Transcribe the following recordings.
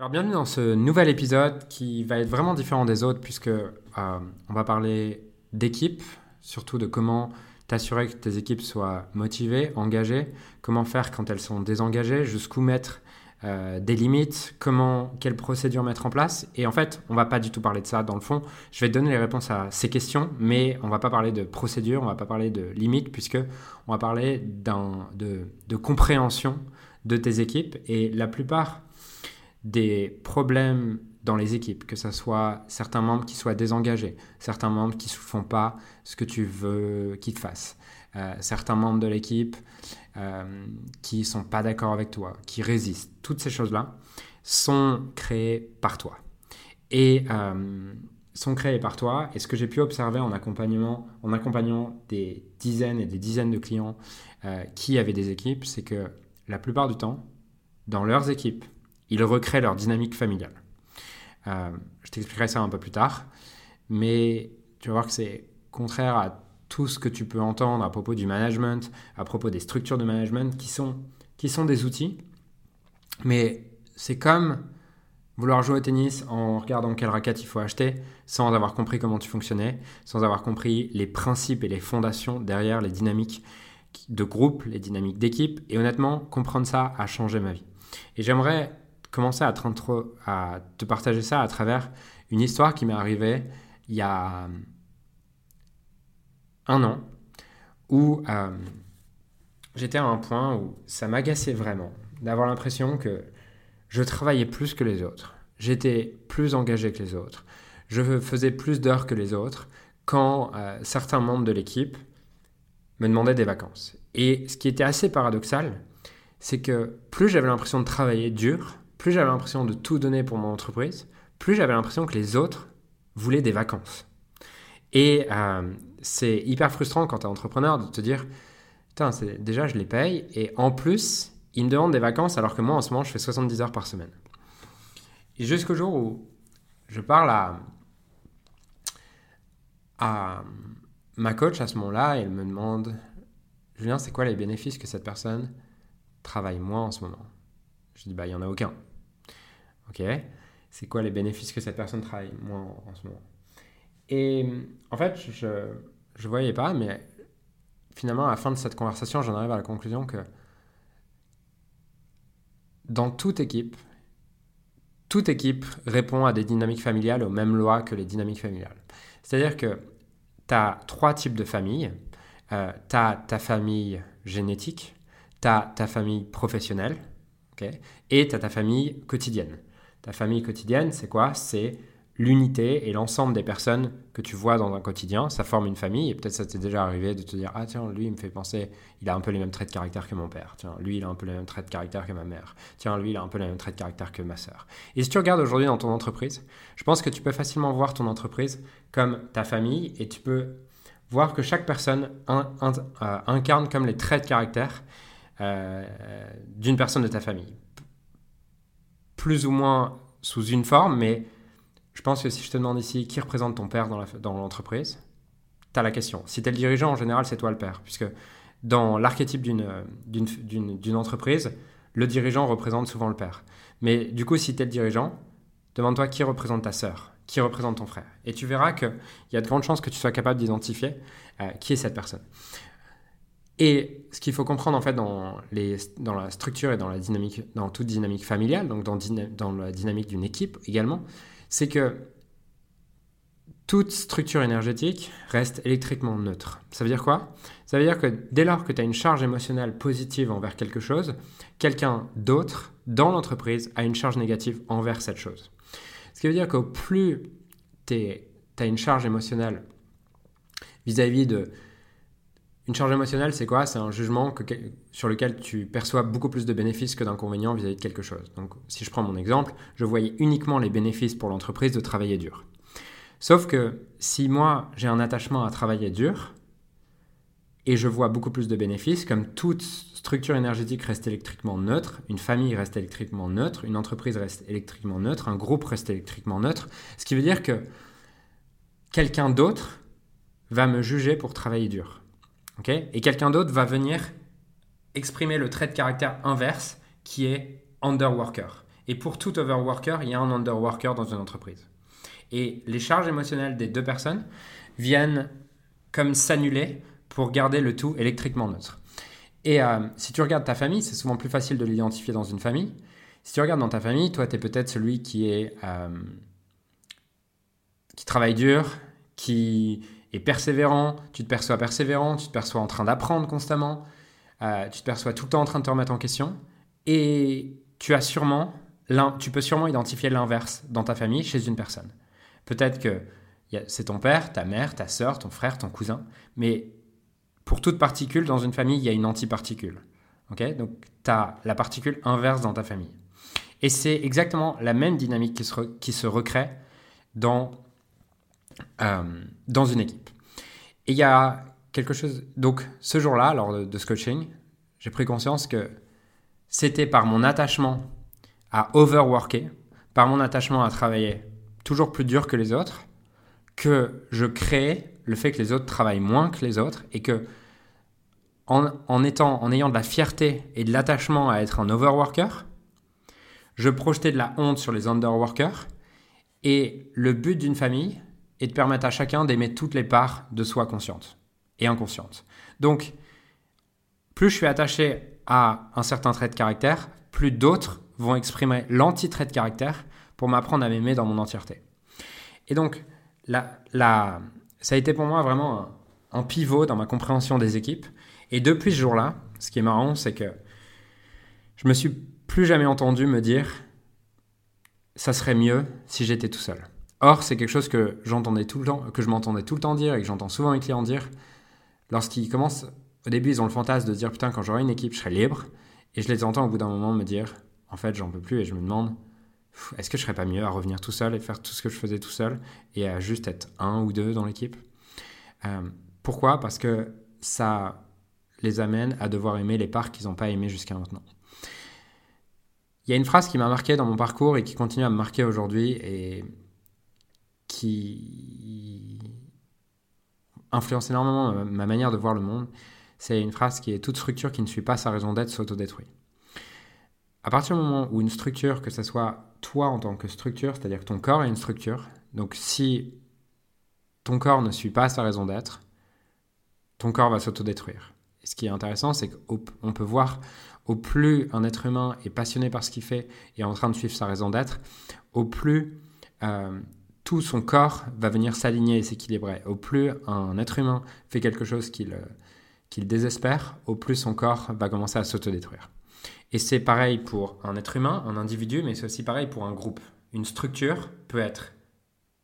Alors bienvenue dans ce nouvel épisode qui va être vraiment différent des autres puisque euh, on va parler d'équipe, surtout de comment t'assurer que tes équipes soient motivées, engagées, comment faire quand elles sont désengagées, jusqu'où mettre euh, des limites, comment, quelles procédures mettre en place. Et en fait, on va pas du tout parler de ça dans le fond. Je vais te donner les réponses à ces questions, mais on va pas parler de procédures, on va pas parler de limites, puisque on va parler de, de compréhension de tes équipes. Et la plupart des problèmes dans les équipes, que ce soit certains membres qui soient désengagés, certains membres qui ne font pas ce que tu veux qu'ils fassent, euh, certains membres de l'équipe euh, qui ne sont pas d'accord avec toi, qui résistent. Toutes ces choses-là sont créées par toi. Et euh, sont créées par toi. Et ce que j'ai pu observer en accompagnement, en accompagnant des dizaines et des dizaines de clients qui avaient des équipes, c'est que la plupart du temps, dans leurs équipes, ils recréent leur dynamique familiale. Euh, je t'expliquerai ça un peu plus tard, mais tu vas voir que c'est contraire à tout ce que tu peux entendre à propos du management, à propos des structures de management qui sont, qui sont des outils. Mais c'est comme vouloir jouer au tennis en regardant quelle raquette il faut acheter sans avoir compris comment tu fonctionnais, sans avoir compris les principes et les fondations derrière les dynamiques de groupe, les dynamiques d'équipe. Et honnêtement, comprendre ça a changé ma vie. Et j'aimerais commencer à te, partager ça à travers une histoire qui m'est arrivée il y a un an où euh, j'étais à un point où ça m'agaçait vraiment d'avoir l'impression que je travaillais plus que les autres, j'étais plus engagé que les autres, je faisais plus d'heures que les autres quand euh, certains membres de l'équipe me demandaient des vacances. Et ce qui était assez paradoxal, c'est que plus j'avais l'impression de travailler dur, plus j'avais l'impression de tout donner pour mon entreprise, plus j'avais l'impression que les autres voulaient des vacances. Et euh, c'est hyper frustrant quand tu es entrepreneur de te dire, putain, déjà je les paye, et en plus, ils me demandent des vacances alors que moi en ce moment je fais 70 heures par semaine. Jusqu'au jour où je parle à, ma coach à ce moment-là, elle me demande, Julien, c'est quoi les bénéfices que cette personne travaille moins en ce moment? Je dis, bah, il n'y en a aucun. Ok C'est quoi les bénéfices que cette personne travaille moi en, ce moment? Et en fait, je ne voyais pas, mais finalement, à la fin de cette conversation, j'en arrive à la conclusion que dans toute équipe, toute équipe répond à des dynamiques familiales aux mêmes lois que les dynamiques familiales. C'est-à-dire que tu as trois types de familles. Euh, tu as ta famille génétique, tu as ta famille professionnelle, et tu as ta famille quotidienne. Ta famille quotidienne, c'est quoi? C'est l'unité et l'ensemble des personnes que tu vois dans un quotidien, ça forme une famille. Et peut-être ça t'est déjà arrivé de te dire Ah, tiens, lui, il me fait penser, il a un peu les mêmes traits de caractère que mon père. Tiens, lui, il a un peu les mêmes traits de caractère que ma mère. Tiens, lui, il a un peu les mêmes traits de caractère que ma sœur. Et si tu regardes aujourd'hui dans ton entreprise, je pense que tu peux facilement voir ton entreprise comme ta famille et tu peux voir que chaque personne euh, incarne comme les traits de caractère euh, d'une personne de ta famille plus ou moins sous une forme, mais je pense que si je te demande ici qui représente ton père dans l'entreprise, tu as la question. Si tu es le dirigeant, en général, c'est toi le père, puisque dans l'archétype d'une entreprise, le dirigeant représente souvent le père. Mais du coup, si tu es le dirigeant, demande-toi qui représente ta sœur, qui représente ton frère. Et tu verras qu'il y a de grandes chances que tu sois capable d'identifier euh, qui est cette personne. Et ce qu'il faut comprendre en fait dans, la structure et dans la dynamique, dans toute dynamique familiale, donc dans la dynamique d'une équipe également, c'est que toute structure énergétique reste électriquement neutre. Ça veut dire quoi? Ça veut dire que dès lors que tu as une charge émotionnelle positive envers quelque chose, quelqu'un d'autre dans l'entreprise a une charge négative envers cette chose. Ce qui veut dire qu'au plus tu as une charge émotionnelle vis-à-vis de une charge émotionnelle, c'est quoi? C'est un jugement sur lequel tu perçois beaucoup plus de bénéfices que d'inconvénients vis-à-vis de quelque chose. Donc, si je prends mon exemple, je voyais uniquement les bénéfices pour l'entreprise de travailler dur. Sauf que si moi, j'ai un attachement à travailler dur, et je vois beaucoup plus de bénéfices, comme toute structure énergétique reste électriquement neutre, une famille reste électriquement neutre, une entreprise reste électriquement neutre, un groupe reste électriquement neutre, ce qui veut dire que quelqu'un d'autre va me juger pour travailler dur et quelqu'un d'autre va venir exprimer le trait de caractère inverse qui est underworker. Et pour tout overworker, il y a un underworker dans une entreprise. Et les charges émotionnelles des deux personnes viennent comme s'annuler pour garder le tout électriquement neutre. Et euh, si tu regardes ta famille, c'est souvent plus facile de l'identifier dans une famille. Si tu regardes dans ta famille, toi, tu es peut-être celui qui est euh, qui travaille dur, qui est persévérant, tu te perçois persévérant, tu te perçois en train d'apprendre constamment, euh, tu te perçois tout le temps en train de te remettre en question, et tu as sûrement, tu peux sûrement identifier l'inverse dans ta famille chez une personne. Peut-être que c'est ton père, ta mère, ta soeur, ton frère, ton cousin, mais pour toute particule dans une famille, il y a une antiparticule. ok? Donc, tu as la particule inverse dans ta famille. Et c'est exactement la même dynamique qui se, qui se recrée dans, euh, dans une équipe. Et il y a quelque chose. Donc, ce jour-là, lors de, ce coaching, j'ai pris conscience que c'était par mon attachement à overworker, par mon attachement à travailler toujours plus dur que les autres, que je créais le fait que les autres travaillent moins que les autres et que en, en ayant de la fierté et de l'attachement à être un overworker, je projetais de la honte sur les underworkers et le but d'une famille est de permettre à chacun d'aimer toutes les parts de soi consciente et inconsciente. Donc, plus je suis attaché à un certain trait de caractère, plus d'autres vont exprimer l'anti-trait de caractère pour m'apprendre à m'aimer dans mon entièreté. Et donc, la, ça a été pour moi vraiment un, pivot dans ma compréhension des équipes. Et depuis ce jour-là, ce qui est marrant, c'est que je me suis plus jamais entendu me dire ça serait mieux si j'étais tout seul. Or, c'est quelque chose que j'entendais tout le temps, que je m'entendais tout le temps dire et que j'entends souvent les clients dire. Lorsqu'ils commencent, au début, ils ont le fantasme de dire putain, quand j'aurai une équipe, je serai libre. Et je les entends au bout d'un moment me dire en fait, j'en peux plus et je me demande est-ce que je serais pas mieux à revenir tout seul et faire tout ce que je faisais tout seul et à juste être un ou deux dans l'équipe? Euh, Pourquoi? Parce que ça les amène à devoir aimer les parts qu'ils n'ont pas aimées jusqu'à maintenant. Il y a une phrase qui m'a marqué dans mon parcours et qui continue à me marquer aujourd'hui et qui influence énormément ma manière de voir le monde. C'est une phrase qui est toute structure qui ne suit pas sa raison d'être s'autodétruit. À partir du moment où une structure, que ce soit toi en tant que structure, c'est-à-dire que ton corps est une structure. Donc si ton corps ne suit pas sa raison d'être, ton corps va s'autodétruire. Et ce qui est intéressant, c'est qu'on peut voir au plus un être humain est passionné par ce qu'il fait et est en train de suivre sa raison d'être, au plus euh, tout son corps va venir s'aligner et s'équilibrer. Au plus un être humain fait quelque chose qu'il qu'il désespère, au plus son corps va commencer à s'autodétruire. Et c'est pareil pour un être humain, un individu, mais c'est aussi pareil pour un groupe. Une structure peut être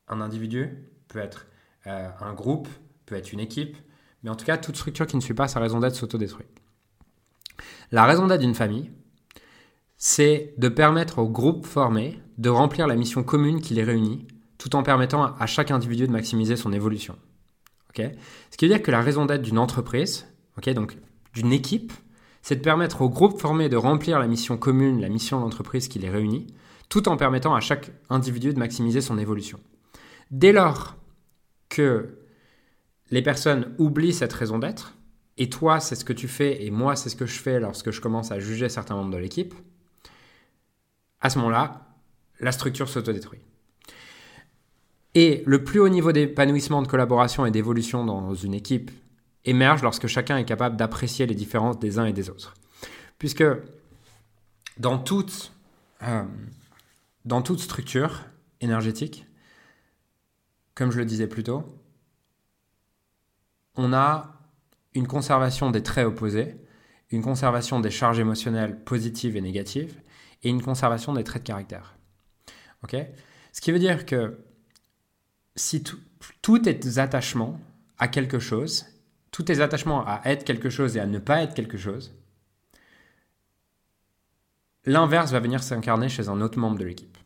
un individu, peut être euh, un groupe, peut être une équipe, mais en tout cas, toute structure qui ne suit pas sa raison d'être s'autodétruit. La raison d'être d'une famille, c'est de permettre au groupe formé de remplir la mission commune qui les réunit, tout en permettant à chaque individu de maximiser son évolution. Ce qui veut dire que la raison d'être d'une entreprise, donc d'une équipe, c'est de permettre au groupe formé de remplir la mission commune, la mission d'entreprise qui les réunit, tout en permettant à chaque individu de maximiser son évolution. Dès lors que les personnes oublient cette raison d'être, et toi c'est ce que tu fais, et moi c'est ce que je fais lorsque je commence à juger certains membres de l'équipe, à ce moment-là, la structure s'autodétruit. Et le plus haut niveau d'épanouissement, de collaboration et d'évolution dans une équipe émerge lorsque chacun est capable d'apprécier les différences des uns et des autres. Puisque dans toute, euh, dans toute structure énergétique, comme je le disais plus tôt, on a une conservation des traits opposés, une conservation des charges émotionnelles positives et négatives, et une conservation des traits de caractère. Ok? Ce qui veut dire que si tous tes attachements à quelque chose tous tes attachements à être quelque chose et à ne pas être quelque chose, l'inverse va venir s'incarner chez un autre membre de l'équipe.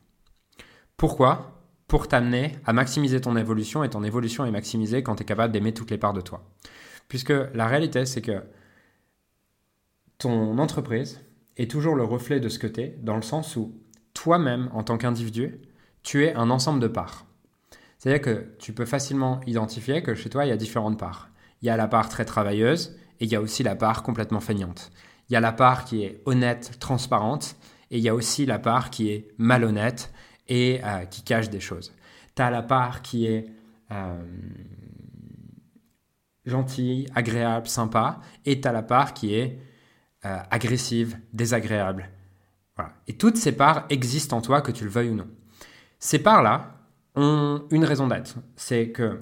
Pourquoi? Pour t'amener à maximiser ton évolution et ton évolution est maximisée quand tu es capable d'aimer toutes les parts de toi. Puisque la réalité, c'est que ton entreprise est toujours le reflet de ce que tu es, dans le sens où toi-même, en tant qu'individu, tu es un ensemble de parts. C'est-à-dire que tu peux facilement identifier que chez toi, il y a différentes parts. Il y a la part très travailleuse et il y a aussi la part complètement feignante. Il y a la part qui est honnête, transparente et il y a aussi la part qui est malhonnête et euh, qui cache des choses. Tu as la part qui est euh, gentille, agréable, sympa, et tu as la part qui est euh, agressive, désagréable. Et toutes ces parts existent en toi, que tu le veuilles ou non. Ces parts-là une raison d'être. C'est que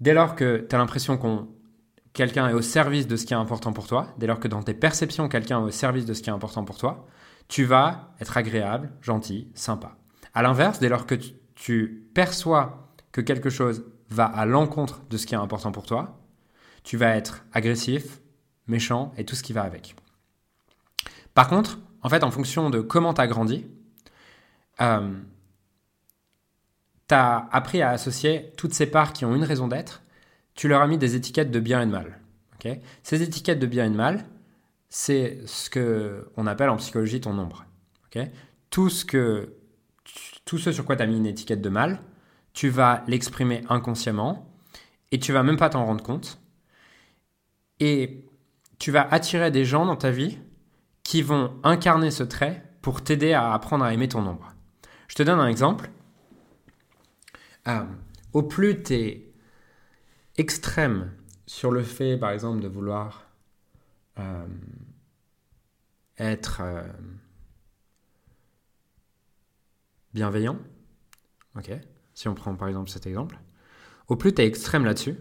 dès lors que tu as l'impression qu'on quelqu'un est au service de ce qui est important pour toi, dès lors que dans tes perceptions, quelqu'un est au service de ce qui est important pour toi, tu vas être agréable, gentil, sympa. À l'inverse, dès lors que tu, perçois que quelque chose va à l'encontre de ce qui est important pour toi, tu vas être agressif, méchant et tout ce qui va avec. Par contre, en fait, en fonction de comment tu as grandi, euh, tu as appris à associer toutes ces parts qui ont une raison d'être, tu leur as mis des étiquettes de bien et de mal. ces étiquettes de bien et de mal, c'est ce qu'on appelle en psychologie ton nombre. tout, ce que, tout ce sur quoi tu as mis une étiquette de mal, tu vas l'exprimer inconsciemment et tu vas même pas t'en rendre compte. Et tu vas attirer des gens dans ta vie qui vont incarner ce trait pour t'aider à apprendre à aimer ton ombre. Je te donne un exemple. Euh, au plus tu es extrême sur le fait, par exemple, de vouloir euh, être euh, bienveillant, ok, si on prend par exemple cet exemple, au plus tu es extrême là-dessus,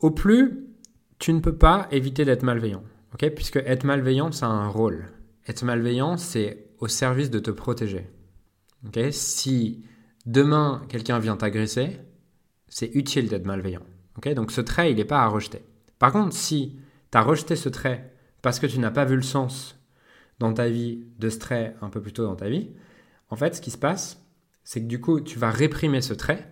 au plus tu ne peux pas éviter d'être malveillant, ok, puisque être malveillant, c'est un rôle. Être malveillant, c'est au service de te protéger. si demain quelqu'un vient t'agresser, c'est utile d'être malveillant. ok? Donc ce trait, il n'est pas à rejeter. Par contre, si tu as rejeté ce trait parce que tu n'as pas vu le sens dans ta vie de ce trait un peu plus tôt dans ta vie, en fait, ce qui se passe, c'est que du coup, tu vas réprimer ce trait.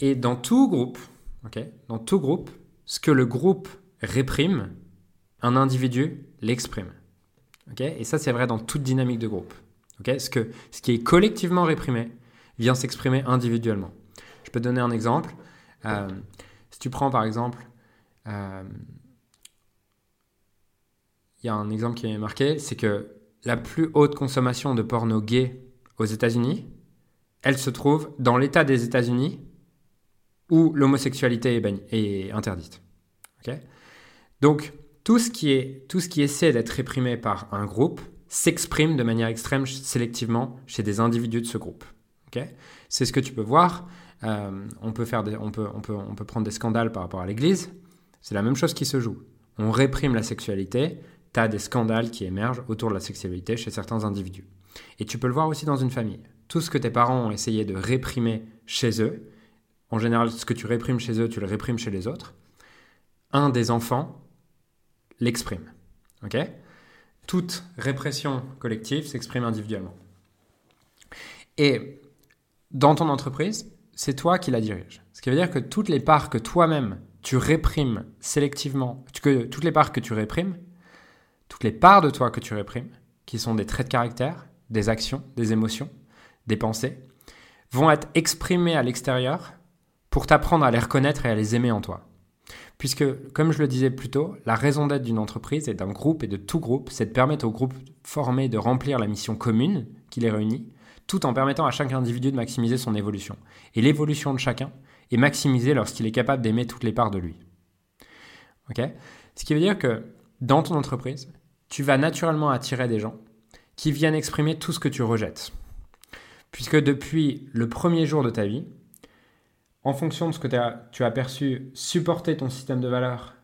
Et dans tout groupe, ok, dans tout groupe, ce que le groupe réprime, un individu l'exprime. ok? Et ça, c'est vrai dans toute dynamique de groupe. ce, que, ce qui est collectivement réprimé vient s'exprimer individuellement. Je peux donner un exemple. Euh, si tu prends par exemple euh, il y a un exemple qui est marqué, c'est que la plus haute consommation de porno gay aux États-Unis, elle se trouve dans l'État des États-Unis où l'homosexualité est, est, interdite. Donc, tout ce, qui est, tout ce qui essaie d'être réprimé par un groupe s'exprime de manière extrême sélectivement chez des individus de ce groupe. C'est ce que tu peux voir. Euh, on, peut faire on, peut, on, peut, on peut prendre des scandales par rapport à l'Église. C'est la même chose qui se joue. On réprime la sexualité tu as des scandales qui émergent autour de la sexualité chez certains individus. Et tu peux le voir aussi dans une famille. Tout ce que tes parents ont essayé de réprimer chez eux, en général, ce que tu réprimes chez eux, tu le réprimes chez les autres. Un des enfants l'exprime. Toute répression collective s'exprime individuellement. Et dans ton entreprise, c'est toi qui la dirige. Ce qui veut dire que toutes les parts que toi-même tu réprimes sélectivement, que toutes les parts que tu réprimes, toutes les parts de toi que tu réprimes, qui sont des traits de caractère, des actions, des émotions, des pensées, vont être exprimées à l'extérieur pour t'apprendre à les reconnaître et à les aimer en toi. Puisque, comme je le disais plus tôt, la raison d'être d'une entreprise et d'un groupe et de tout groupe, c'est de permettre au groupe formé de remplir la mission commune qui les réunit, tout en permettant à chaque individu de maximiser son évolution. Et l'évolution de chacun est maximisée lorsqu'il est capable d'aimer toutes les parts de lui. Ce qui veut dire que dans ton entreprise, tu vas naturellement attirer des gens qui viennent exprimer tout ce que tu rejettes. Puisque depuis le premier jour de ta vie, en fonction de ce que tu as perçu, supporter ton système de valeurs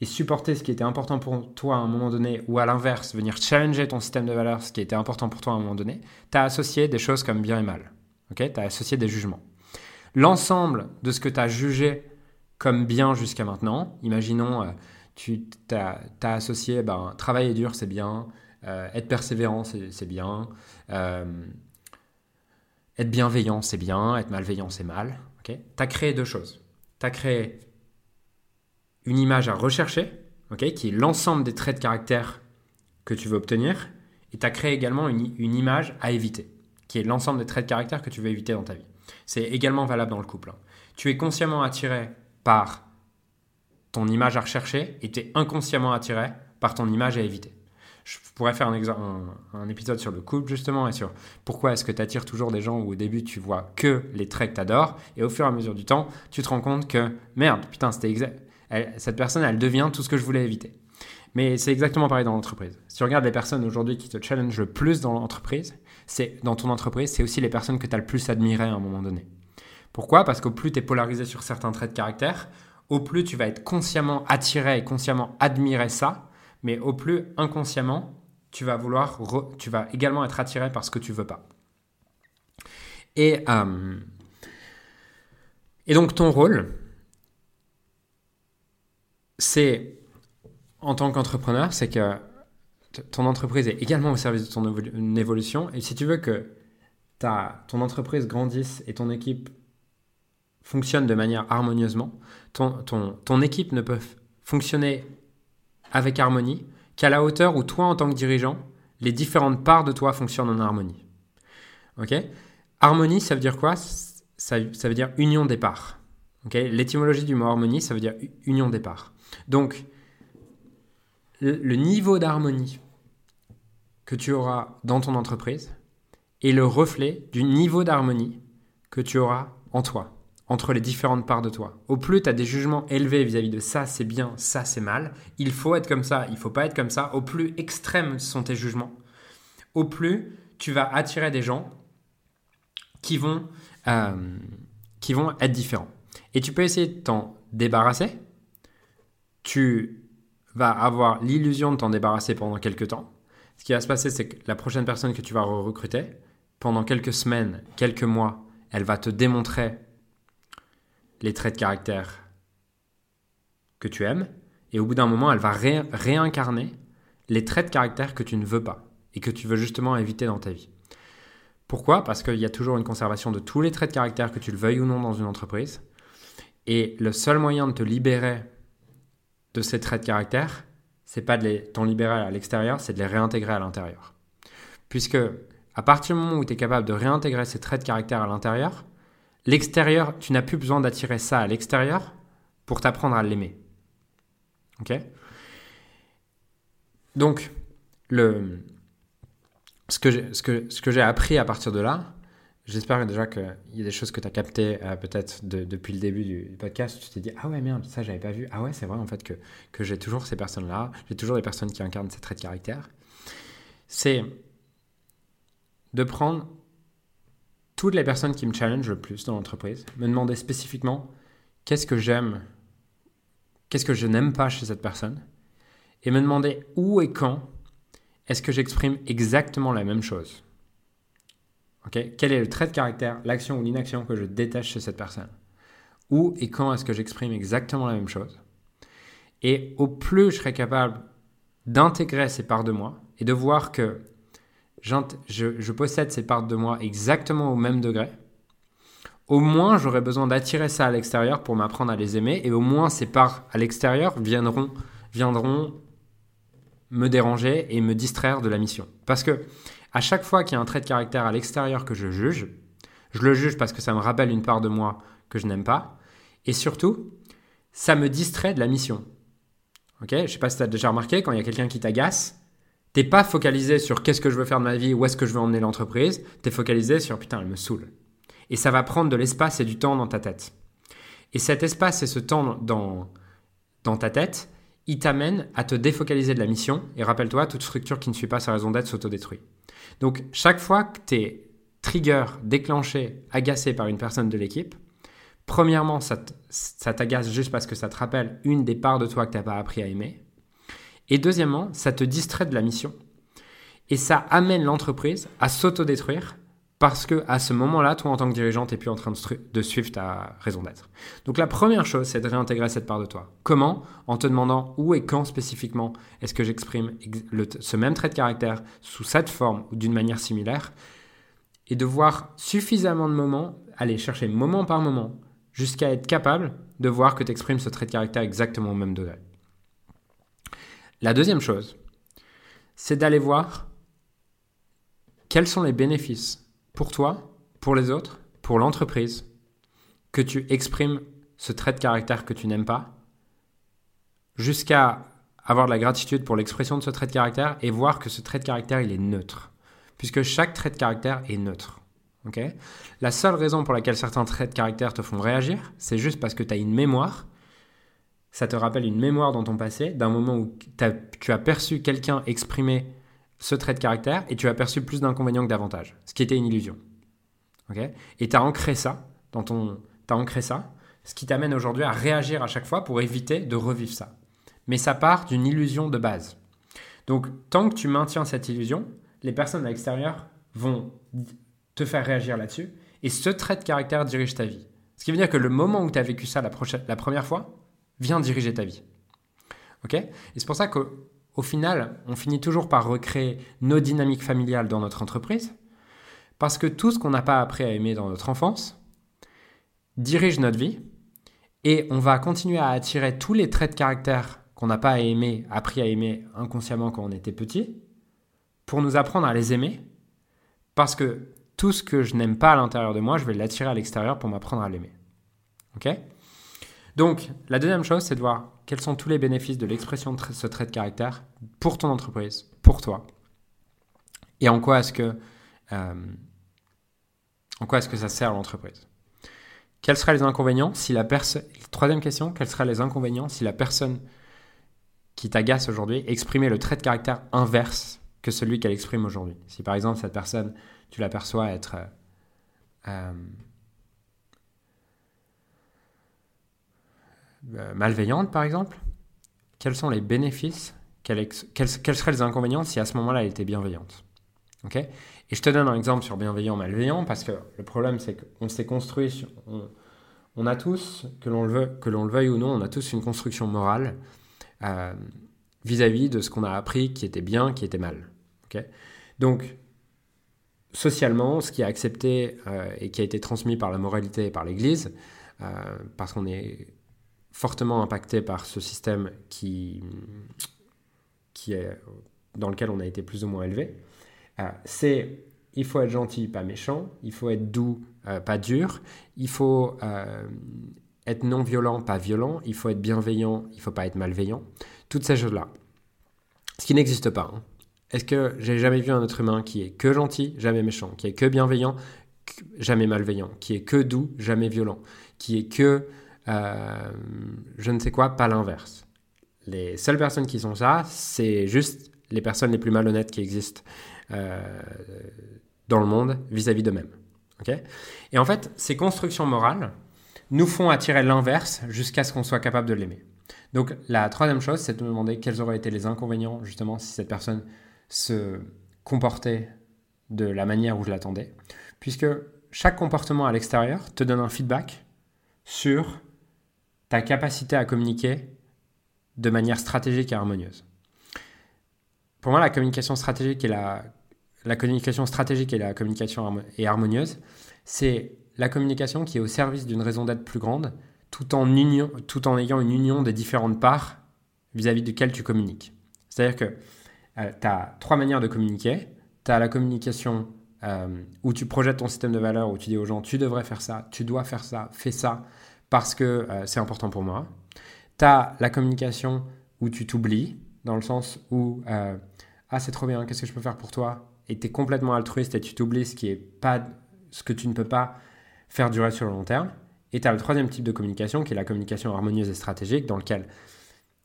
et supporter ce qui était important pour toi à un moment donné, ou à l'inverse, venir challenger ton système de valeurs, ce qui était important pour toi à un moment donné, tu as associé des choses comme bien et mal. Tu as associé des jugements. L'ensemble de ce que tu as jugé comme bien jusqu'à maintenant, imaginons... Euh, tu as, associé ben, travailler dur, c'est bien, euh, être persévérant, c'est bien, euh, être bienveillant, c'est bien, être malveillant, c'est mal. tu as créé deux choses. Tu as créé une image à rechercher, qui est l'ensemble des traits de caractère que tu veux obtenir, et tu as créé également une, image à éviter, qui est l'ensemble des traits de caractère que tu veux éviter dans ta vie. C'est également valable dans le couple. Hein. Tu es consciemment attiré par ton image à rechercher et tu es inconsciemment attiré par ton image à éviter. Je pourrais faire un, un, épisode sur le couple justement et sur pourquoi est-ce que tu attires toujours des gens où au début tu vois que les traits que tu adores et au fur et à mesure du temps, tu te rends compte que merde, putain, c'était exact. Cette personne, elle devient tout ce que je voulais éviter. Mais c'est exactement pareil dans l'entreprise. Si tu regardes les personnes aujourd'hui qui te challenge le plus dans l'entreprise, c'est dans ton entreprise, c'est aussi les personnes que tu as le plus admirées à un moment donné. Pourquoi? Parce qu'au plus tu es polarisé sur certains traits de caractère, au plus tu vas être consciemment attiré et consciemment admirer ça, mais au plus inconsciemment, tu vas vouloir, tu vas également être attiré par ce que tu veux pas. Et, euh, et donc ton rôle, c'est en tant qu'entrepreneur, c'est que ton entreprise est également au service de ton évolution. Et si tu veux que ta, ton entreprise grandisse et ton équipe fonctionne de manière harmonieusement, ton, ton, ton équipe ne peut fonctionner avec harmonie qu'à la hauteur où toi, en tant que dirigeant, les différentes parts de toi fonctionnent en harmonie. Ok? Harmonie, ça veut dire quoi? Ça, ça, veut dire union des parts. Ok? L'étymologie du mot harmonie, ça veut dire union des parts. Donc, le niveau d'harmonie que tu auras dans ton entreprise est le reflet du niveau d'harmonie que tu auras en toi, entre les différentes parts de toi. Au plus tu as des jugements élevés vis-à-vis de ça c'est bien, ça c'est mal, il faut être comme ça, il faut pas être comme ça, au plus extrêmes sont tes jugements, au plus tu vas attirer des gens qui vont, euh, qui vont être différents. Et tu peux essayer de t'en débarrasser. Tu va avoir l'illusion de t'en débarrasser pendant quelques temps. Ce qui va se passer, c'est que la prochaine personne que tu vas recruter, pendant quelques semaines, quelques mois, elle va te démontrer les traits de caractère que tu aimes. Et au bout d'un moment, elle va réincarner les traits de caractère que tu ne veux pas et que tu veux justement éviter dans ta vie. Pourquoi? Parce qu'il y a toujours une conservation de tous les traits de caractère que tu le veuilles ou non dans une entreprise. Et le seul moyen de te libérer de ces traits de caractère, c'est pas de t'en libérer à l'extérieur, c'est de les réintégrer à l'intérieur. Puisque à partir du moment où tu es capable de réintégrer ces traits de caractère à l'intérieur, l'extérieur, tu n'as plus besoin d'attirer ça à l'extérieur pour t'apprendre à l'aimer. Ok? Donc, le, ce que j'ai appris à partir de là, J'espère déjà qu'il y a des choses que tu as captées euh, peut-être depuis le début du, podcast. Tu t'es dit, ah ouais, merde, ça, j'avais pas vu. Ah ouais, c'est vrai en fait que, que j'ai toujours ces personnes-là. J'ai toujours des personnes qui incarnent ces traits de caractère. C'est de prendre toutes les personnes qui me challengent le plus dans l'entreprise, me demander spécifiquement qu'est-ce que j'aime, qu'est-ce que je n'aime pas chez cette personne, et me demander où et quand est-ce que j'exprime exactement la même chose. Quel est le trait de caractère, l'action ou l'inaction que je détache chez cette personne? Où et quand est-ce que j'exprime exactement la même chose? Et au plus je serai capable d'intégrer ces parts de moi et de voir que je, possède ces parts de moi exactement au même degré, au moins j'aurai besoin d'attirer ça à l'extérieur pour m'apprendre à les aimer et au moins ces parts à l'extérieur viendront, viendront me déranger et me distraire de la mission. Parce que à chaque fois qu'il y a un trait de caractère à l'extérieur que je juge, je le juge parce que ça me rappelle une part de moi que je n'aime pas. Et surtout, ça me distrait de la mission. Ok Je sais pas si tu as déjà remarqué, quand il y a quelqu'un qui t'agace, t'es pas focalisé sur qu'est-ce que je veux faire de ma vie, où est-ce que je veux emmener l'entreprise, tu es focalisé sur putain, elle me saoule. Et ça va prendre de l'espace et du temps dans ta tête. Et cet espace et ce temps dans, dans ta tête, il t'amène à te défocaliser de la mission. Et rappelle-toi, toute structure qui ne suit pas sa raison d'être s'autodétruit. Donc, chaque fois que tu es trigger, déclenché, agacé par une personne de l'équipe, premièrement, ça t'agace juste parce que ça te rappelle une des parts de toi que tu n'as pas appris à aimer. Et deuxièmement, ça te distrait de la mission. Et ça amène l'entreprise à s'autodétruire parce que à ce moment-là, toi en tant que dirigeant, tu n'es plus en train de, suivre ta raison d'être. Donc la première chose, c'est de réintégrer cette part de toi. Comment? En te demandant où et quand spécifiquement est-ce que j'exprime ce même trait de caractère sous cette forme ou d'une manière similaire, et de voir suffisamment de moments, aller chercher moment par moment, jusqu'à être capable de voir que tu exprimes ce trait de caractère exactement au même degré. La deuxième chose, c'est d'aller voir quels sont les bénéfices pour toi, pour les autres, pour l'entreprise, que tu exprimes ce trait de caractère que tu n'aimes pas, jusqu'à avoir de la gratitude pour l'expression de ce trait de caractère et voir que ce trait de caractère, il est neutre. Puisque chaque trait de caractère est neutre. ok? La seule raison pour laquelle certains traits de caractère te font réagir, c'est juste parce que tu as une mémoire. Ça te rappelle une mémoire dans ton passé, d'un moment où tu as perçu quelqu'un exprimer ce trait de caractère et tu as perçu plus d'inconvénients que d'avantages, ce qui était une illusion. ok? Et tu as ancré ça dans ton. As ancré ça, ce qui t'amène aujourd'hui à réagir à chaque fois pour éviter de revivre ça mais ça part d'une illusion de base. Donc, tant que tu maintiens cette illusion, les personnes à l'extérieur vont te faire réagir là-dessus, et ce trait de caractère dirige ta vie. Ce qui veut dire que le moment où tu as vécu ça la, la première fois, vient diriger ta vie. Ok? Et c'est pour ça qu'au final, on finit toujours par recréer nos dynamiques familiales dans notre entreprise, parce que tout ce qu'on n'a pas appris à aimer dans notre enfance dirige notre vie, et on va continuer à attirer tous les traits de caractère qu'on n'a pas aimé, appris à aimer inconsciemment quand on était petit, pour nous apprendre à les aimer, parce que tout ce que je n'aime pas à l'intérieur de moi, je vais l'attirer à l'extérieur pour m'apprendre à l'aimer. Ok? Donc, la deuxième chose, c'est de voir quels sont tous les bénéfices de l'expression de ce trait de caractère pour ton entreprise, pour toi, et en quoi est-ce que, euh, en quoi est-ce que ça sert à l'entreprise? Quels seraient les inconvénients si la personne. Troisième question, quels seraient les inconvénients si la personne qui t'agace aujourd'hui, exprimer le trait de caractère inverse que celui qu'elle exprime aujourd'hui? Si par exemple cette personne, tu l'aperçois être euh, euh, malveillante par exemple, quels sont les bénéfices, quels, quels, seraient les inconvénients si à ce moment-là elle était bienveillante Ok? Et je te donne un exemple sur bienveillant, malveillant, parce que le problème c'est qu'on s'est construit, on, on, a tous, que l'on le, veuille ou non, on a tous une construction morale euh, vis-à-vis de ce qu'on a appris qui était bien, qui était mal. Donc, socialement, ce qui est accepté euh, et qui a été transmis par la moralité et par l'Église, euh, parce qu'on est fortement impacté par ce système qui, qui est, dans lequel on a été plus ou moins élevé, c'est il faut être gentil, pas méchant, il faut être doux, pas dur, il faut être non violent, pas violent, il faut être bienveillant, il faut pas être malveillant, toutes ces choses-là. Ce qui n'existe pas. Hein. Est-ce que j'ai jamais vu un être humain qui est que gentil, jamais méchant, qui est que bienveillant, jamais malveillant, qui est que doux, jamais violent, qui est que euh, je ne sais quoi, pas l'inverse. Les seules personnes qui sont ça, c'est juste les personnes les plus malhonnêtes qui existent euh, dans le monde vis-à-vis d'eux-mêmes. Et en fait, ces constructions morales, nous font attirer l'inverse jusqu'à ce qu'on soit capable de l'aimer. Donc la troisième chose, c'est de me demander quels auraient été les inconvénients justement si cette personne se comportait de la manière où je l'attendais. Puisque chaque comportement à l'extérieur te donne un feedback sur ta capacité à communiquer de manière stratégique et harmonieuse. Pour moi, la communication stratégique et la, communication stratégique et la communication et harmonieuse, c'est la communication qui est au service d'une raison d'être plus grande, tout en, union, tout en ayant une union des différentes parts vis-à-vis duquel tu communiques. C'est-à-dire que euh, tu as trois manières de communiquer. Tu as la communication euh, où tu projettes ton système de valeurs, où tu dis aux gens, tu devrais faire ça, tu dois faire ça, fais ça, parce que euh, c'est important pour moi. Tu as la communication où tu t'oublies, dans le sens où, ah c'est trop bien, qu'est-ce que je peux faire pour toi? Et tu es complètement altruiste et tu t'oublies ce qui est pas ce que tu ne peux pas faire durer sur le long terme. Et tu as le troisième type de communication qui est la communication harmonieuse et stratégique dans lequel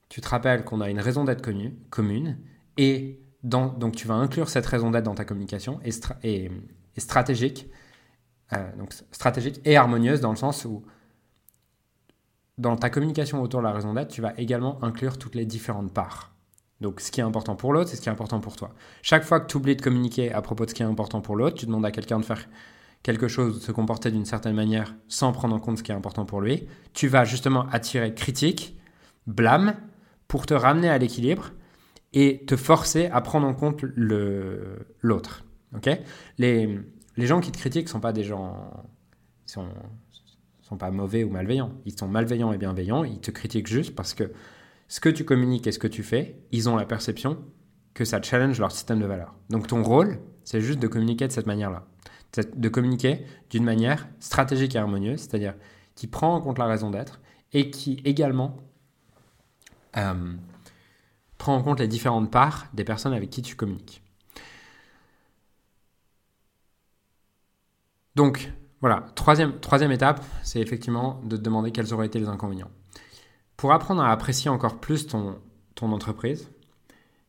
tu te rappelles qu'on a une raison d'être commune et donc tu vas inclure cette raison d'être dans ta communication et, et, stratégique, euh, donc stratégique et harmonieuse dans le sens où dans ta communication autour de la raison d'être, tu vas également inclure toutes les différentes parts. Donc ce qui est important pour l'autre, c'est ce qui est important pour toi. Chaque fois que tu oublies de communiquer à propos de ce qui est important pour l'autre, tu demandes à quelqu'un de faire quelque chose se comporter d'une certaine manière sans prendre en compte ce qui est important pour lui, tu vas justement attirer critique, blâme, pour te ramener à l'équilibre et te forcer à prendre en compte l'autre. les, les gens qui te critiquent ne sont pas des gens... pas mauvais ou malveillants. Ils sont malveillants et bienveillants. Ils te critiquent juste parce que ce que tu communiques et ce que tu fais, ils ont la perception que ça challenge leur système de valeurs. Donc ton rôle, c'est juste de communiquer de cette manière-là de communiquer d'une manière stratégique et harmonieuse, c'est-à-dire qui prend en compte la raison d'être et qui également euh, prends en compte les différentes parts des personnes avec qui tu communiques. Donc, voilà, troisième, étape, c'est effectivement de te demander quels auraient été les inconvénients. Pour apprendre à apprécier encore plus ton, ton entreprise,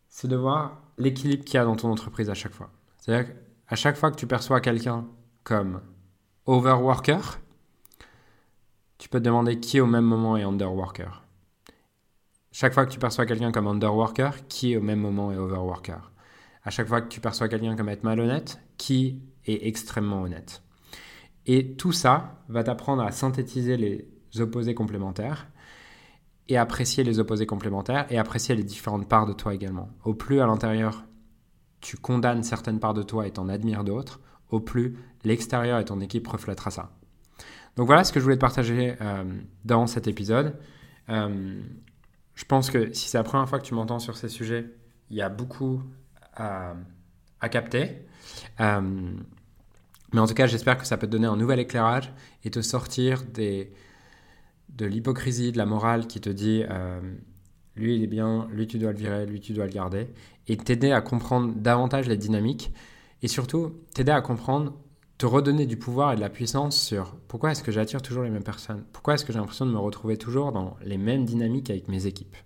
c'est de voir l'équilibre qu'il y a dans ton entreprise à chaque fois. C'est-à-dire qu'à chaque fois que tu perçois quelqu'un comme overworker, tu peux te demander qui au même moment est underworker. Chaque fois que tu perçois quelqu'un comme underworker, qui au même moment est overworker? À chaque fois que tu perçois quelqu'un comme être malhonnête, qui est extrêmement honnête? Et tout ça va t'apprendre à synthétiser les opposés complémentaires et apprécier les opposés complémentaires et apprécier les différentes parts de toi également. Au plus à l'intérieur, tu condamnes certaines parts de toi et t'en admires d'autres, au plus l'extérieur et ton équipe reflètera ça. Donc voilà ce que je voulais te partager euh, dans cet épisode. Euh, je pense que si c'est la première fois que tu m'entends sur ces sujets, il y a beaucoup à, capter. Euh, mais en tout cas, j'espère que ça peut te donner un nouvel éclairage et te sortir de l'hypocrisie, de la morale qui te dit euh, lui il est bien, lui tu dois le virer, lui tu dois le garder, et t'aider à comprendre davantage les dynamiques, et surtout t'aider à comprendre, te redonner du pouvoir et de la puissance sur pourquoi est-ce que j'attire toujours les mêmes personnes, pourquoi est-ce que j'ai l'impression de me retrouver toujours dans les mêmes dynamiques avec mes équipes?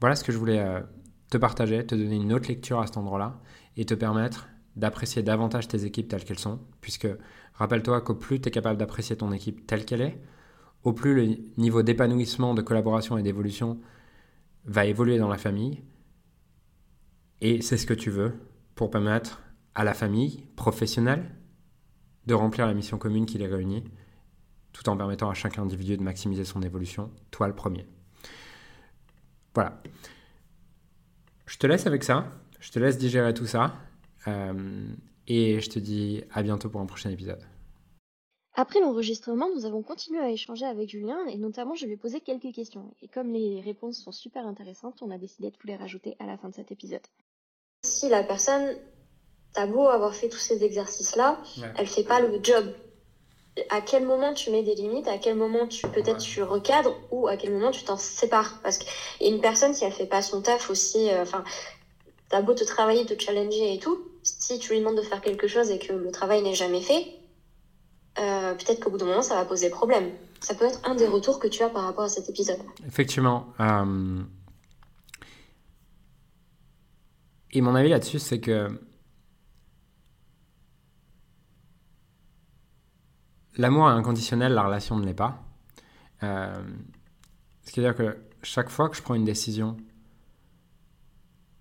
Voilà ce que je voulais euh, te partager, te donner une autre lecture à cet endroit-là, et te permettre d'apprécier davantage tes équipes telles qu'elles sont, puisque rappelle-toi qu'au plus tu es capable d'apprécier ton équipe telle qu'elle est, au plus le niveau d'épanouissement, de collaboration et d'évolution va évoluer dans la famille. Et c'est ce que tu veux pour permettre à la famille professionnelle de remplir la mission commune qui les réunit, tout en permettant à chaque individu de maximiser son évolution, toi le premier. Voilà. Je te laisse avec ça, je te laisse digérer tout ça, et je te dis à bientôt pour un prochain épisode. Après l'enregistrement, nous avons continué à échanger avec Julien et notamment je lui ai posé quelques questions. Et comme les réponses sont super intéressantes, on a décidé de vous les rajouter à la fin de cet épisode. Si la personne, t'as beau avoir fait tous ces exercices-là, elle fait pas le job. À quel moment tu mets des limites, à quel moment tu peut-être tu recadres? Ou à quel moment tu t'en sépares? Parce qu'une personne, si elle fait pas son taf aussi, euh, enfin, t'as beau te travailler, te challenger et tout, si tu lui demandes de faire quelque chose et que le travail n'est jamais fait, euh, peut-être qu'au bout d'un moment, ça va poser problème. Ça peut être un des retours que tu as par rapport à cet épisode. Effectivement. Euh, et mon avis là-dessus, c'est que l'amour est inconditionnel, la relation ne l'est pas. Euh, ce qui veut dire que chaque fois que je prends une décision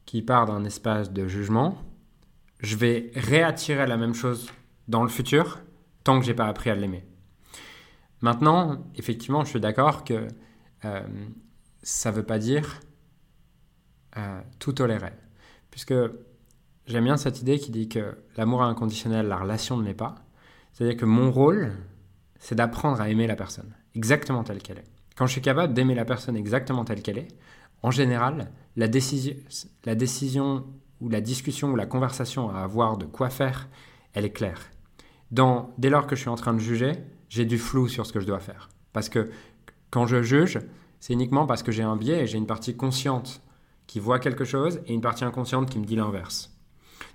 qui part d'un espace de jugement, je vais réattirer la même chose dans le futur tant que j'ai pas appris à l'aimer. Maintenant, effectivement, je suis d'accord que euh, ça ne veut pas dire euh, tout tolérer. Puisque j'aime bien cette idée qui dit que l'amour inconditionnel, la relation ne l'est pas. C'est-à-dire que mon rôle, c'est d'apprendre à aimer la personne, exactement telle qu'elle est. Quand je suis capable d'aimer la personne exactement telle qu'elle est, en général, la décision, la décision ou la discussion ou la conversation à avoir de quoi faire, elle est claire dès lors que je suis en train de juger, j'ai du flou sur ce que je dois faire. Parce que quand je juge, c'est uniquement parce que j'ai un biais et j'ai une partie consciente qui voit quelque chose et une partie inconsciente qui me dit l'inverse.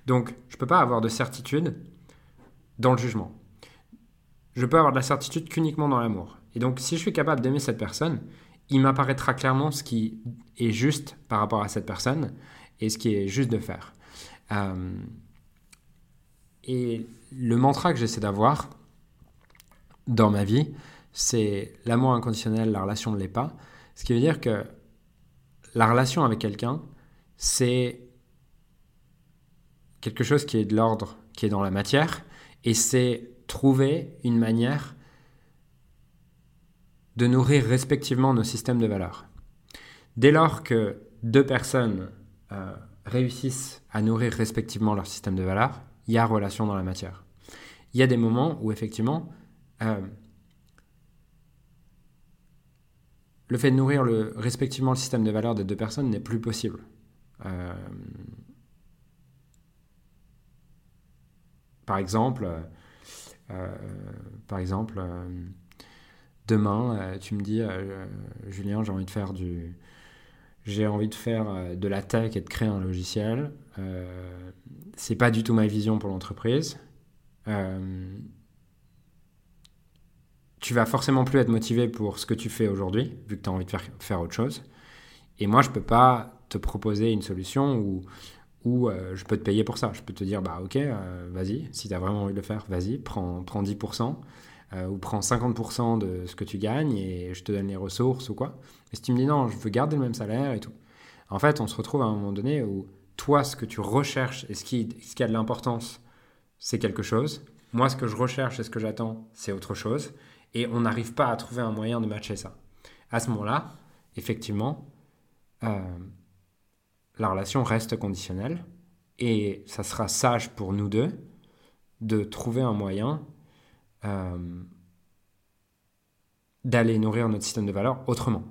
Donc, je ne peux pas avoir de certitude dans le jugement. Je peux avoir de la certitude qu'uniquement dans l'amour. Et donc, si je suis capable d'aimer cette personne, il m'apparaîtra clairement ce qui est juste par rapport à cette personne et ce qui est juste de faire. Euh, et le mantra que j'essaie d'avoir dans ma vie, c'est l'amour inconditionnel, la relation ne l'est pas. Ce qui veut dire que la relation avec quelqu'un, c'est quelque chose qui est de l'ordre, qui est dans la matière, et c'est trouver une manière de nourrir respectivement nos systèmes de valeurs. Dès lors que deux personnes euh, réussissent à nourrir respectivement leur système de valeurs, il y a relation dans la matière. Il y a des moments où effectivement, euh, le fait de nourrir respectivement le système de valeurs des deux personnes n'est plus possible. Euh, par exemple, par exemple demain, tu me dis, Julien, j'ai envie de faire du, j'ai envie de faire de la tech et de créer un logiciel. c'est pas du tout ma vision pour l'entreprise. tu vas forcément plus être motivé pour ce que tu fais aujourd'hui, vu que tu as envie de faire, faire autre chose. Et moi, je peux pas te proposer une solution où ou euh, je peux te payer pour ça. Je peux te dire, bah ok, euh, vas-y, si tu as vraiment envie de le faire, vas-y, prends, prends 10%, euh, ou prends 50% de ce que tu gagnes et je te donne les ressources ou quoi. Et si tu me dis, non, je veux garder le même salaire et tout. En fait, on se retrouve à un moment donné où toi, ce que tu recherches et ce qui, ce qui a de l'importance, c'est quelque chose. Moi, ce que je recherche et ce que j'attends, c'est autre chose. Et on n'arrive pas à trouver un moyen de matcher ça. À ce moment-là, effectivement, la relation reste conditionnelle et ça sera sage pour nous deux de trouver un moyen euh, d'aller nourrir notre système de valeurs autrement.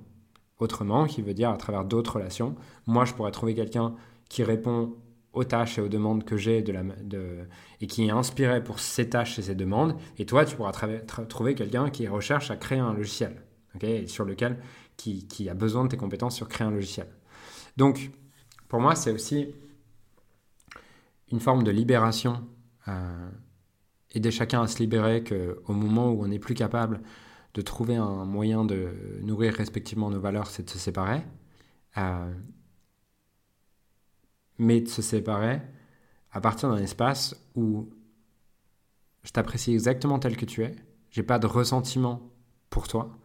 Autrement, qui veut dire à travers d'autres relations. Moi, je pourrais trouver quelqu'un qui répond aux tâches et aux demandes que j'ai de et qui est inspiré pour ces tâches et ces demandes. Et toi, tu pourras trouver quelqu'un qui recherche à créer un logiciel, sur lequel qui, qui a besoin de tes compétences sur créer un logiciel. Donc, pour moi, c'est aussi une forme de libération. Euh, aider chacun à se libérer qu'au moment où on n'est plus capable de trouver un moyen de nourrir respectivement nos valeurs, c'est de se séparer. Euh, mais de se séparer à partir d'un espace où je t'apprécie exactement tel que tu es, j'ai pas de ressentiment pour toi,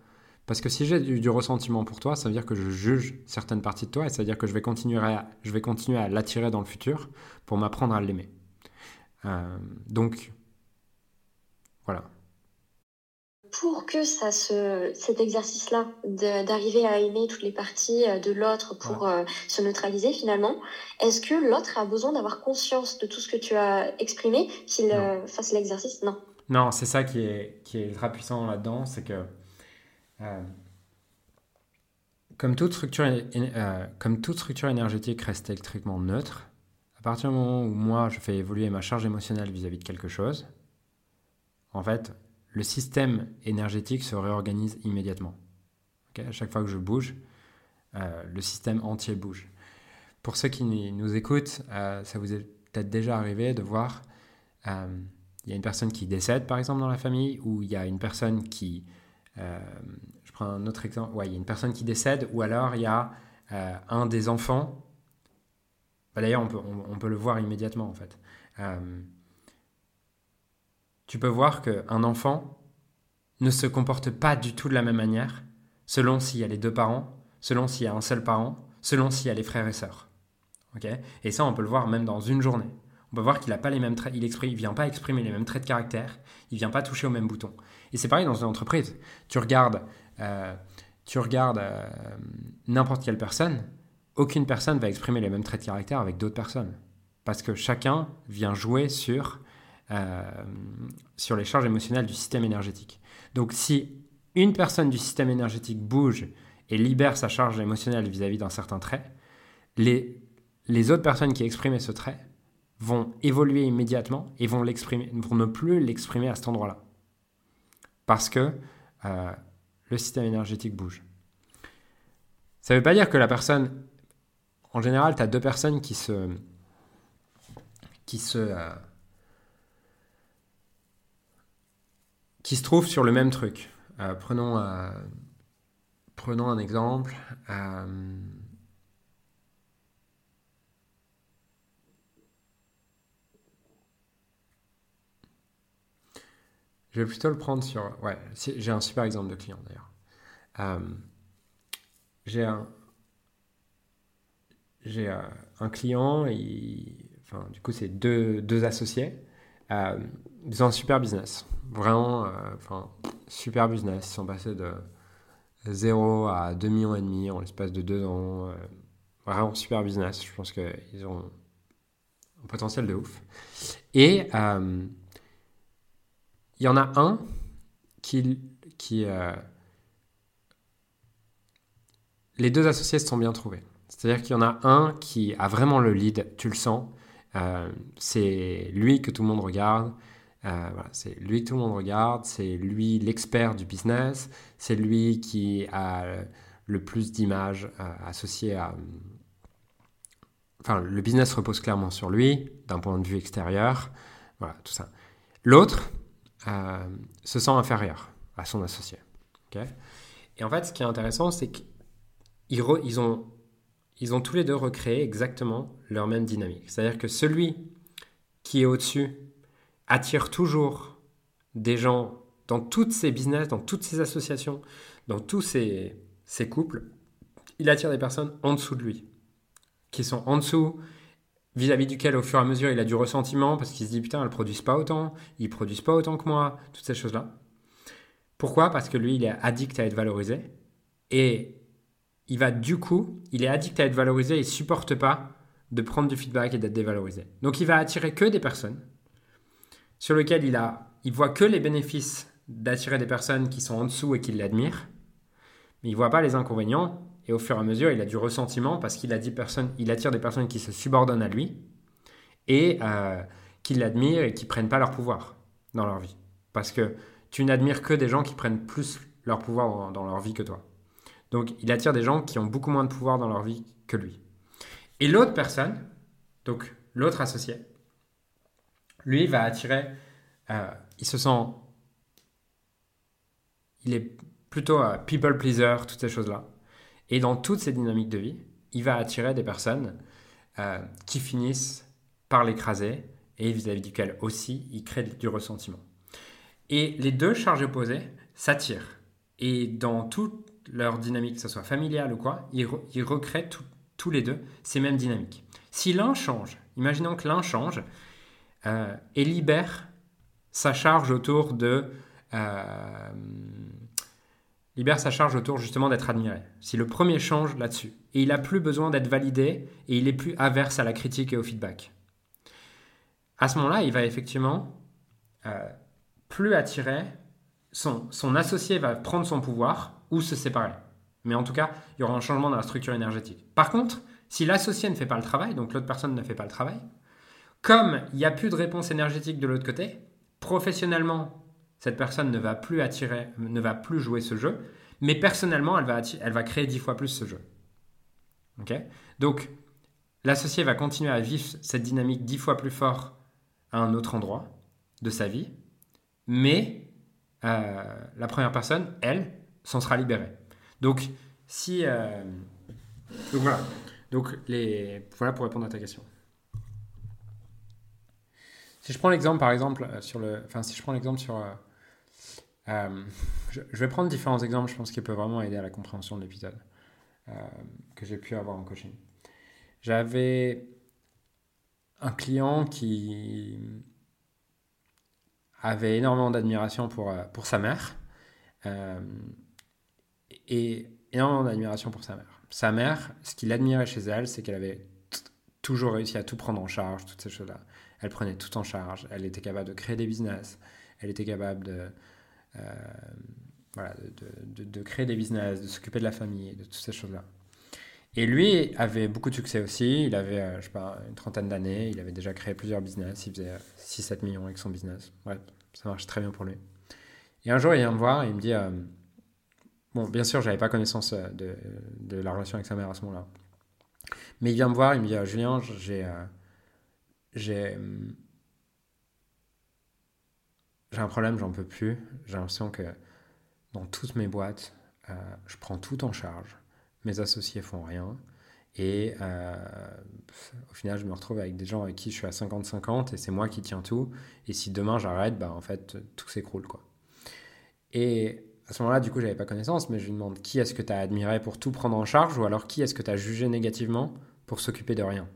parce que si j'ai du, ressentiment pour toi, ça veut dire que je juge certaines parties de toi et ça veut dire que je vais continuer à, je vais continuer à l'attirer dans le futur pour m'apprendre à l'aimer. Euh, donc, voilà. Pour que ça se, cet exercice-là, d'arriver à aimer toutes les parties euh, de l'autre pour euh, se neutraliser finalement, est-ce que l'autre a besoin d'avoir conscience de tout ce que tu as exprimé qu'il fasse l'exercice? Non. Non, c'est ça qui est, qui est ultra puissant là-dedans, c'est que euh, comme, toute structure, euh, comme toute structure énergétique reste électriquement neutre, à partir du moment où moi je fais évoluer ma charge émotionnelle vis-à-vis de quelque chose, en fait, le système énergétique se réorganise immédiatement. à chaque fois que je bouge, euh, le système entier bouge. Pour ceux qui nous écoutent, ça vous est peut-être déjà arrivé de voir, il y a une personne qui décède par exemple dans la famille, ou il y a une personne qui euh, je prends un autre exemple. Ouais, il y a une personne qui décède, ou alors il y a euh, un des enfants. Bah, d'ailleurs, on, peut, le voir immédiatement en fait. Tu peux voir qu'un enfant ne se comporte pas du tout de la même manière selon s'il y a les deux parents, selon s'il y a un seul parent, selon s'il y a les frères et sœurs. et ça, on peut le voir même dans une journée. On peut voir qu'il n'a pas les mêmes traits, il ne vient pas exprimer les mêmes traits de caractère, il vient pas toucher au même bouton. Et c'est pareil dans une entreprise. Tu regardes, euh, tu regardes euh, n'importe quelle personne, aucune personne va exprimer les mêmes traits de caractère avec d'autres personnes. Parce que chacun vient jouer sur, sur les charges émotionnelles du système énergétique. Donc si une personne du système énergétique bouge et libère sa charge émotionnelle vis-à-vis d'un certain trait, les, les autres personnes qui expriment ce trait vont évoluer immédiatement et vont, vont ne plus l'exprimer à cet endroit-là parce que euh, le système énergétique bouge. Ça ne veut pas dire que la personne, en général, tu as deux personnes qui se, qui se, euh, qui se trouvent sur le même truc. Euh, prenons, prenons un exemple. Je vais plutôt le prendre sur. Ouais, j'ai un super exemple de client d'ailleurs. Euh, j'ai un. J'ai euh, un client, enfin, du coup, c'est deux, deux, associés. Euh, ils ont un super business. Vraiment, enfin, super business. Ils sont passés de 0 à 2 millions et demi en l'espace de deux ans. vraiment super business. Je pense qu'ils ont un potentiel de ouf. Et il y en a un qui... qui euh, les deux associés se sont bien trouvés. C'est-à-dire qu'il y en a un qui a vraiment le lead, tu le sens. Euh, c'est lui que tout le monde regarde. Euh, c'est lui que tout le monde regarde. C'est lui l'expert du business. C'est lui qui a le plus d'images associées à... Enfin, le business repose clairement sur lui, d'un point de vue extérieur, voilà, tout ça. L'autre se sent inférieur à son associé. Et en fait, ce qui est intéressant, c'est qu'ils ils ont, ils ont tous les deux recréé exactement leur même dynamique. C'est-à-dire que celui qui est au-dessus attire toujours des gens dans toutes ses business, dans toutes ses associations, dans tous ses, couples, il attire des personnes en dessous de lui, qui sont en dessous, vis-à-vis duquel au fur et à mesure il a du ressentiment parce qu'il se dit putain, elles produisent pas autant, ils produisent pas autant que moi, toutes ces choses-là. Pourquoi? Parce que lui, il est addict à être valorisé. Et il va du coup, il est addict à être valorisé, il supporte pas de prendre du feedback et d'être dévalorisé. Donc il va attirer que des personnes sur lesquelles il a, il voit que les bénéfices d'attirer des personnes qui sont en dessous et qui l'admirent, mais il voit pas les inconvénients. Et au fur et à mesure, il a du ressentiment parce qu'il il attire des personnes qui se subordonnent à lui et euh, qui l'admirent et qui prennent pas leur pouvoir dans leur vie. Parce que tu n'admires que des gens qui prennent plus leur pouvoir dans leur vie que toi. Donc il attire des gens qui ont beaucoup moins de pouvoir dans leur vie que lui. Et l'autre personne, donc l'autre associé, lui va attirer, euh, il se sent, il est plutôt un people pleaser, toutes ces choses-là. Et dans toutes ces dynamiques de vie, il va attirer des personnes euh, qui finissent par l'écraser et vis-à-vis duquel aussi il crée du ressentiment. Et les deux charges opposées s'attirent. Et dans toute leur dynamique, que ce soit familiale ou quoi, ils, recréent tous les deux ces mêmes dynamiques. Si l'un change, imaginons que l'un change euh, et libère sa charge autour de... Euh, libère sa charge autour justement d'être admiré. Si le premier change là-dessus, et il n'a plus besoin d'être validé, et il est plus averse à la critique et au feedback. À ce moment-là, il va effectivement euh, plus attiré, son, son associé va prendre son pouvoir ou se séparer. Mais en tout cas, il y aura un changement dans la structure énergétique. Par contre, si l'associé ne fait pas le travail, donc l'autre personne ne fait pas le travail, comme il n'y a plus de réponse énergétique de l'autre côté, professionnellement, cette personne ne va plus attirer, ne va plus jouer ce jeu, mais personnellement, elle va, elle va créer dix fois plus ce jeu. Ok? Donc, l'associé va continuer à vivre cette dynamique dix fois plus fort à un autre endroit de sa vie, mais euh, la première personne, elle, s'en sera libérée. Donc, si. Euh, donc voilà. Donc, les... voilà pour répondre à ta question. Si je prends l'exemple, par exemple, euh, sur le. Enfin, si je prends l'exemple sur. je, vais prendre différents exemples, je pense, qui peuvent vraiment aider à la compréhension de l'épisode que j'ai pu avoir en coaching. J'avais un client qui avait énormément d'admiration pour, euh, pour sa mère euh, et énormément d'admiration pour sa mère. Sa mère, ce qu'il admirait chez elle, c'est qu'elle avait toujours réussi à tout prendre en charge, toutes ces choses-là. Elle prenait tout en charge, elle était capable de créer des business, elle était capable de, euh, voilà, de, créer des business, de s'occuper de la famille, de toutes ces choses-là. Et lui avait beaucoup de succès aussi, il avait, je sais pas, une trentaine d'années, il avait déjà créé plusieurs business, il faisait 6-7 millions avec son business. Ouais, ça marche très bien pour lui. Et un jour, il vient me voir et il me dit euh, Bon, bien sûr, j'avais pas connaissance euh, de, la relation avec sa mère à ce moment-là. Mais il vient me voir, il me dit euh, Julien, j'ai. j'ai. J'ai un problème, j'en peux plus. J'ai l'impression que dans toutes mes boîtes, je prends tout en charge. Mes associés font rien. Et euh, au final, je me retrouve avec des gens avec qui je suis à 50-50 et c'est moi qui tiens tout. Et si demain j'arrête, bah, en fait, tout s'écroule. Et à ce moment-là, du coup, j'avais pas connaissance, mais je lui demande qui est-ce que tu as admiré pour tout prendre en charge ou alors qui est-ce que tu as jugé négativement pour s'occuper de rien?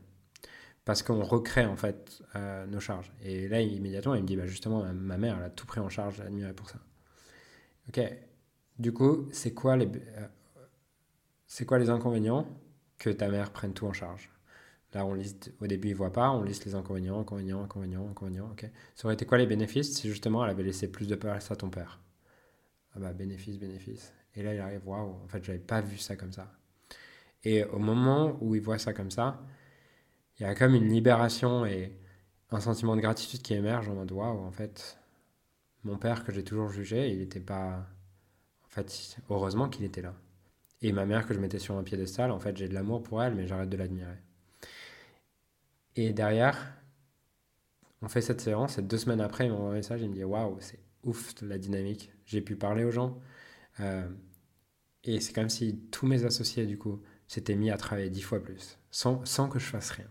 Parce qu'on recrée en fait euh, nos charges. Et là, immédiatement, il me dit bah, justement, ma mère, elle a tout pris en charge, admiré pour ça. Ok, du coup, c'est quoi les, euh, quoi les inconvénients que ta mère prenne tout en charge? Là, on liste, au début, il voit pas, on liste les inconvénients, inconvénients, inconvénients, inconvénients, ok. Ça aurait été quoi les bénéfices si justement elle avait laissé plus de place à ton père? Ah bah, bénéfice, bénéfice. Et là, il arrive, waouh, en fait, j'avais pas vu ça comme ça. Et au moment où il voit ça comme ça, il y a comme une libération et un sentiment de gratitude qui émerge en mode, waouh, en fait, mon père que j'ai toujours jugé, il n'était pas. En fait, heureusement qu'il était là. Et ma mère que je mettais sur un piédestal, en fait, j'ai de l'amour pour elle, mais j'arrête de l'admirer. Et derrière, on fait cette séance, et deux semaines après, il m'envoie un message, il me dit Waouh, c'est ouf la dynamique. J'ai pu parler aux gens. Euh, et c'est comme si tous mes associés, du coup, s'étaient mis à travailler dix fois plus, sans, que je fasse rien.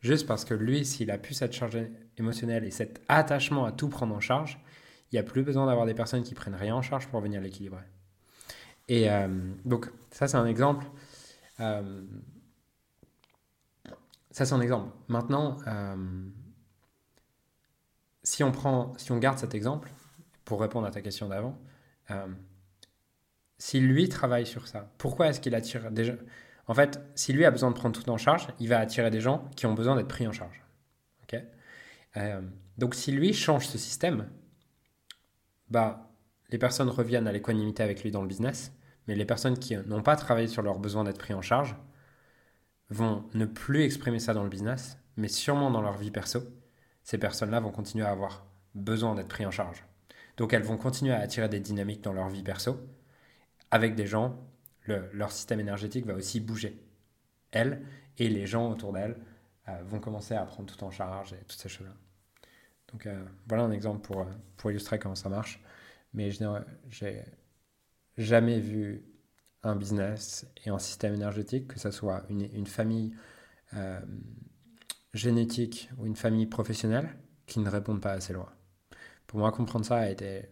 Juste parce que lui, s'il a pu cette charge émotionnelle et cet attachement à tout prendre en charge, il n'y a plus besoin d'avoir des personnes qui prennent rien en charge pour venir l'équilibrer. Et euh, donc, ça, c'est un exemple. Euh, ça, c'est un exemple. Maintenant, si on prend, si on garde cet exemple, pour répondre à ta question d'avant, si lui travaille sur ça, pourquoi est-ce qu'il attire déjà En fait, si lui a besoin de prendre tout en charge, il va attirer des gens qui ont besoin d'être pris en charge. ok? Donc, si lui change ce système, bah, les personnes reviennent à l'équanimité avec lui dans le business, mais les personnes qui n'ont pas travaillé sur leur besoin d'être pris en charge vont ne plus exprimer ça dans le business, mais sûrement dans leur vie perso, ces personnes-là vont continuer à avoir besoin d'être pris en charge. Donc elles vont continuer à attirer des dynamiques dans leur vie perso, avec des gens, leur système énergétique va aussi bouger. Elles et les gens autour d'elles euh, vont commencer à prendre tout en charge et toutes ces choses-là. Donc euh, voilà un exemple pour, euh, pour illustrer comment ça marche. Mais je j'ai jamais vu un business et un système énergétique, que ce soit une, une famille génétique ou une famille professionnelle, qui ne répondent pas à ces lois. Pour moi, comprendre ça a été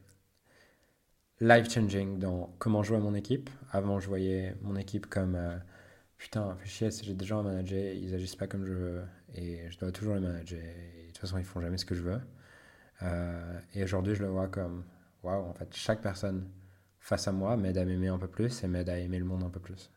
life-changing dans comment jouer mon équipe. Avant, je voyais mon équipe comme putain, fais chier, j'ai des gens à manager, ils agissent pas comme je veux et je dois toujours les manager. De toute façon, ils font jamais ce que je veux. Euh, et aujourd'hui, je le vois comme waouh, en fait, chaque personne face à moi m'aide à m'aimer un peu plus et m'aide à aimer le monde un peu plus.